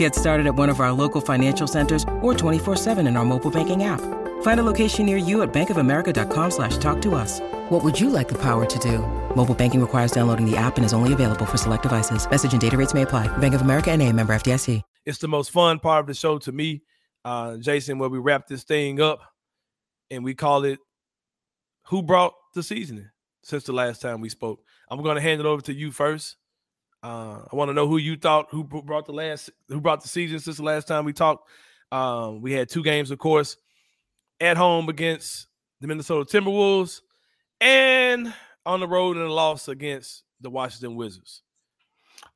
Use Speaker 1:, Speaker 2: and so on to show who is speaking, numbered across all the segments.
Speaker 1: Get started at one of our local financial centers or 24-7 in our mobile banking app. Find a location near you at bankofamerica.com slash talk to us. What would you like the power to do? Mobile banking requires downloading the app and is only available for select devices. Message and data rates may apply. Bank of America and a member FDIC.
Speaker 2: It's the most fun part of the show to me, uh, Jason, where we wrap this thing up and we call it Who Brought the Seasoning since the last time we spoke. I'm going to hand it over to you first. Uh, I want to know who you thought who brought the last who brought the season since the last time we talked. Um, we had two games, of course, at home against the Minnesota Timberwolves and on the road in a loss against the Washington Wizards.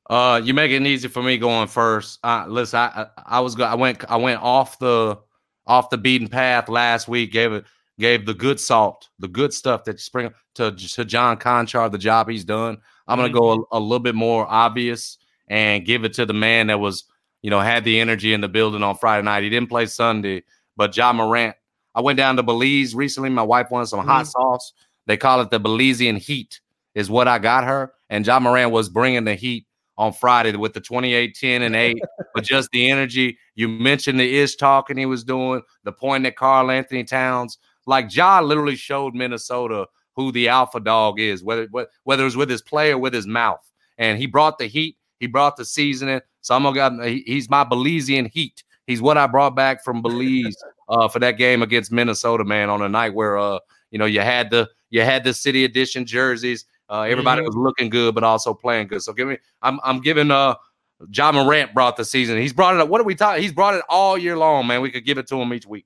Speaker 3: Uh, you make it easy for me going first. Uh, listen, I, I, I was I went I went off the off the beaten path last week. Gave it gave the good salt, the good stuff that you spring to to John Konchar, the job he's done. I'm gonna go a, a, little bit more obvious and give it to the man that was you know had the energy in the building on Friday night. He didn't play Sunday, but Ja Morant. I went down to Belize recently. My wife wanted some mm-hmm. hot sauce. They call it the Belizean heat, is what I got her. And Ja Morant was bringing the heat on Friday with the 28, 10, and 8, but just the energy. You mentioned the ish talking he was doing, the point that Karl-Anthony Towns, like Ja literally showed Minnesota who the alpha dog is, whether whether it was with his play or with his mouth. And he brought the heat, he brought the seasoning. So I'm gonna he's my Belizean heat. He's what I brought back from Belize uh, for that game against Minnesota, man, on a night where uh, you know, you had the you had the city edition jerseys. Uh, everybody mm-hmm. was looking good, but also playing good. So give me, I'm I'm giving uh Ja Morant brought the season. He's brought it up. What are we talking? He's brought it all year long, man. We could give it to him each week.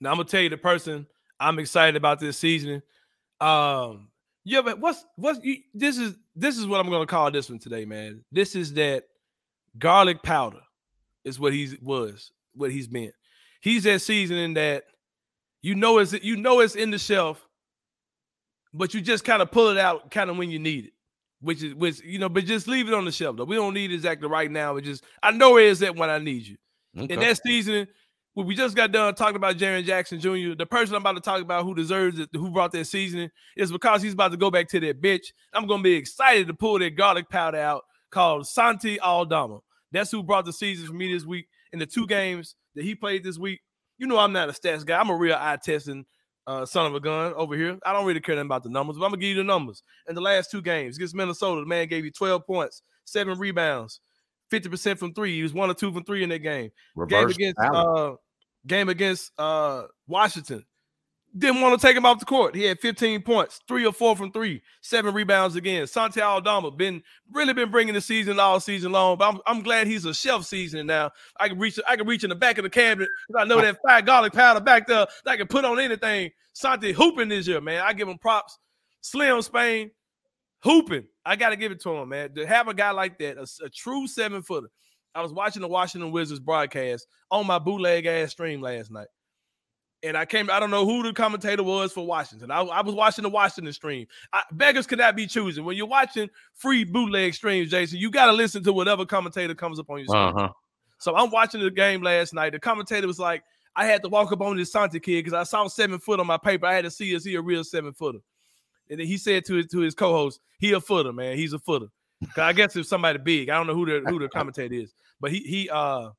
Speaker 2: Now I'm gonna tell you the person I'm excited about this season. Um, yeah, but what's what's you, this is this is what I'm gonna call this one today, man. This is that garlic powder is what he was, what he's been. He's that seasoning that you know is you know it's in the shelf, but you just kind of pull it out kind of when you need it. Which is which, you know, but just leave it on the shelf though. We don't need it exactly right now. It just I know it is that when I need you. Okay. And that seasoning well, we just got done talking about Jaren Jackson Jr. The person I'm about to talk about who deserves it, who brought that seasoning, is because he's about to go back to that bitch. I'm gonna be excited to pull that garlic powder out called Santi Aldama. That's who brought the season for me this week in the two games that he played this week. You know I'm not a stats guy. I'm a real eye testing uh, son of a gun over here. I don't really care nothing about the numbers, but I'm gonna give you the numbers. In the last two games against Minnesota, the man gave you 12 points, seven rebounds, 50% from three. He was one or two from three in that game. Reverse game against uh, game against uh Washington. Didn't want to take him off the court. He had 15 points, three or four from three, seven rebounds again. Santi Aldama been really been bringing the season all season long. But I'm, I'm glad he's a shelf season now. I can reach I can reach in the back of the cabinet because I know that fire garlic powder back there that I can put on anything. Santi hooping this year, man. I give him props. Slim Spain hooping. I got to give it to him, man. To have a guy like that, a, a true seven footer. I was watching the Washington Wizards broadcast on my bootleg ass stream last night. And I came, I don't know who the commentator was for Washington. I, I was watching the Washington stream. I, beggars cannot be choosing. When you're watching free bootleg streams, Jason, you got to listen to whatever commentator comes up on your screen. Uh-huh. So I'm watching the game last night. The commentator was like, I had to walk up on this Santa kid because I saw seven foot on my paper. I had to see is he a real seven footer. And then he said to his to his co-host, he a footer, man. He's a footer. I guess if somebody big, I don't know who the who the commentator is, but he he uh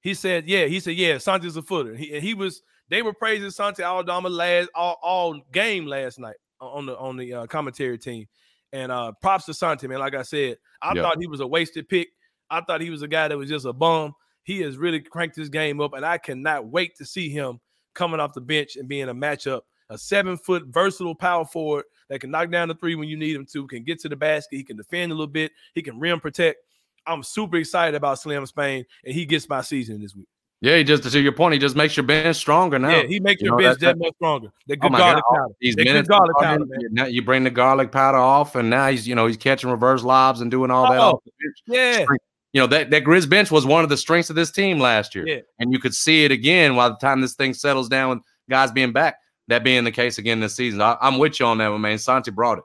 Speaker 2: he said yeah he said yeah Santi's a footer. He he was they were praising Santi Aldama last all, all game last night on the on the uh, commentary team, and uh props to Santi man. Like I said, I yep. thought he was a wasted pick. I thought he was a guy that was just a bum. He has really cranked his game up, and I cannot wait to see him coming off the bench and being a matchup. A seven foot versatile power forward that can knock down the three when you need him to, can get to the basket, he can defend a little bit, he can rim protect. I'm super excited about Slim Spain, and he gets my season this week.
Speaker 3: Yeah, he just to your point, he just makes your bench stronger now.
Speaker 2: Yeah, he makes your
Speaker 3: know,
Speaker 2: bench that much stronger. The
Speaker 3: Oh
Speaker 2: good
Speaker 3: my
Speaker 2: garlic
Speaker 3: God,
Speaker 2: powder. That
Speaker 3: minutes,
Speaker 2: garlic powder, man.
Speaker 3: now you bring the garlic powder off, and now he's you know he's catching reverse lobs and doing all that.
Speaker 2: Oh,
Speaker 3: bench.
Speaker 2: Yeah,
Speaker 3: You know that that Grizz bench was one of the strengths of this team last year,
Speaker 2: yeah.
Speaker 3: and you could see it again by the time this thing settles down with guys being back. That being the case again this season, I, I'm with you on that one, man. Santi brought it.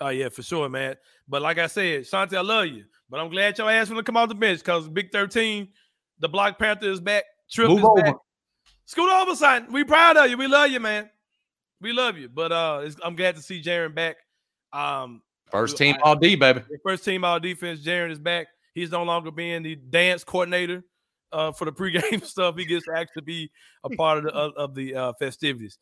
Speaker 2: Oh yeah, for sure, man. But like I said, Shanti, I love you. But I'm glad your ass want to come off the bench because Big 13, the Black Panther is back. Trip
Speaker 3: Move
Speaker 2: is
Speaker 3: over.
Speaker 2: back. Scoot over, son. We proud of you. We love you, man. We love you. But uh it's, I'm glad to see Jaren back. Um
Speaker 3: First
Speaker 2: I-
Speaker 3: team all D, baby.
Speaker 2: first team all defense, Jaren is back. He's no longer being the dance coordinator uh, for the pregame stuff. He gets to actually be a part of the of, of the uh, festivities.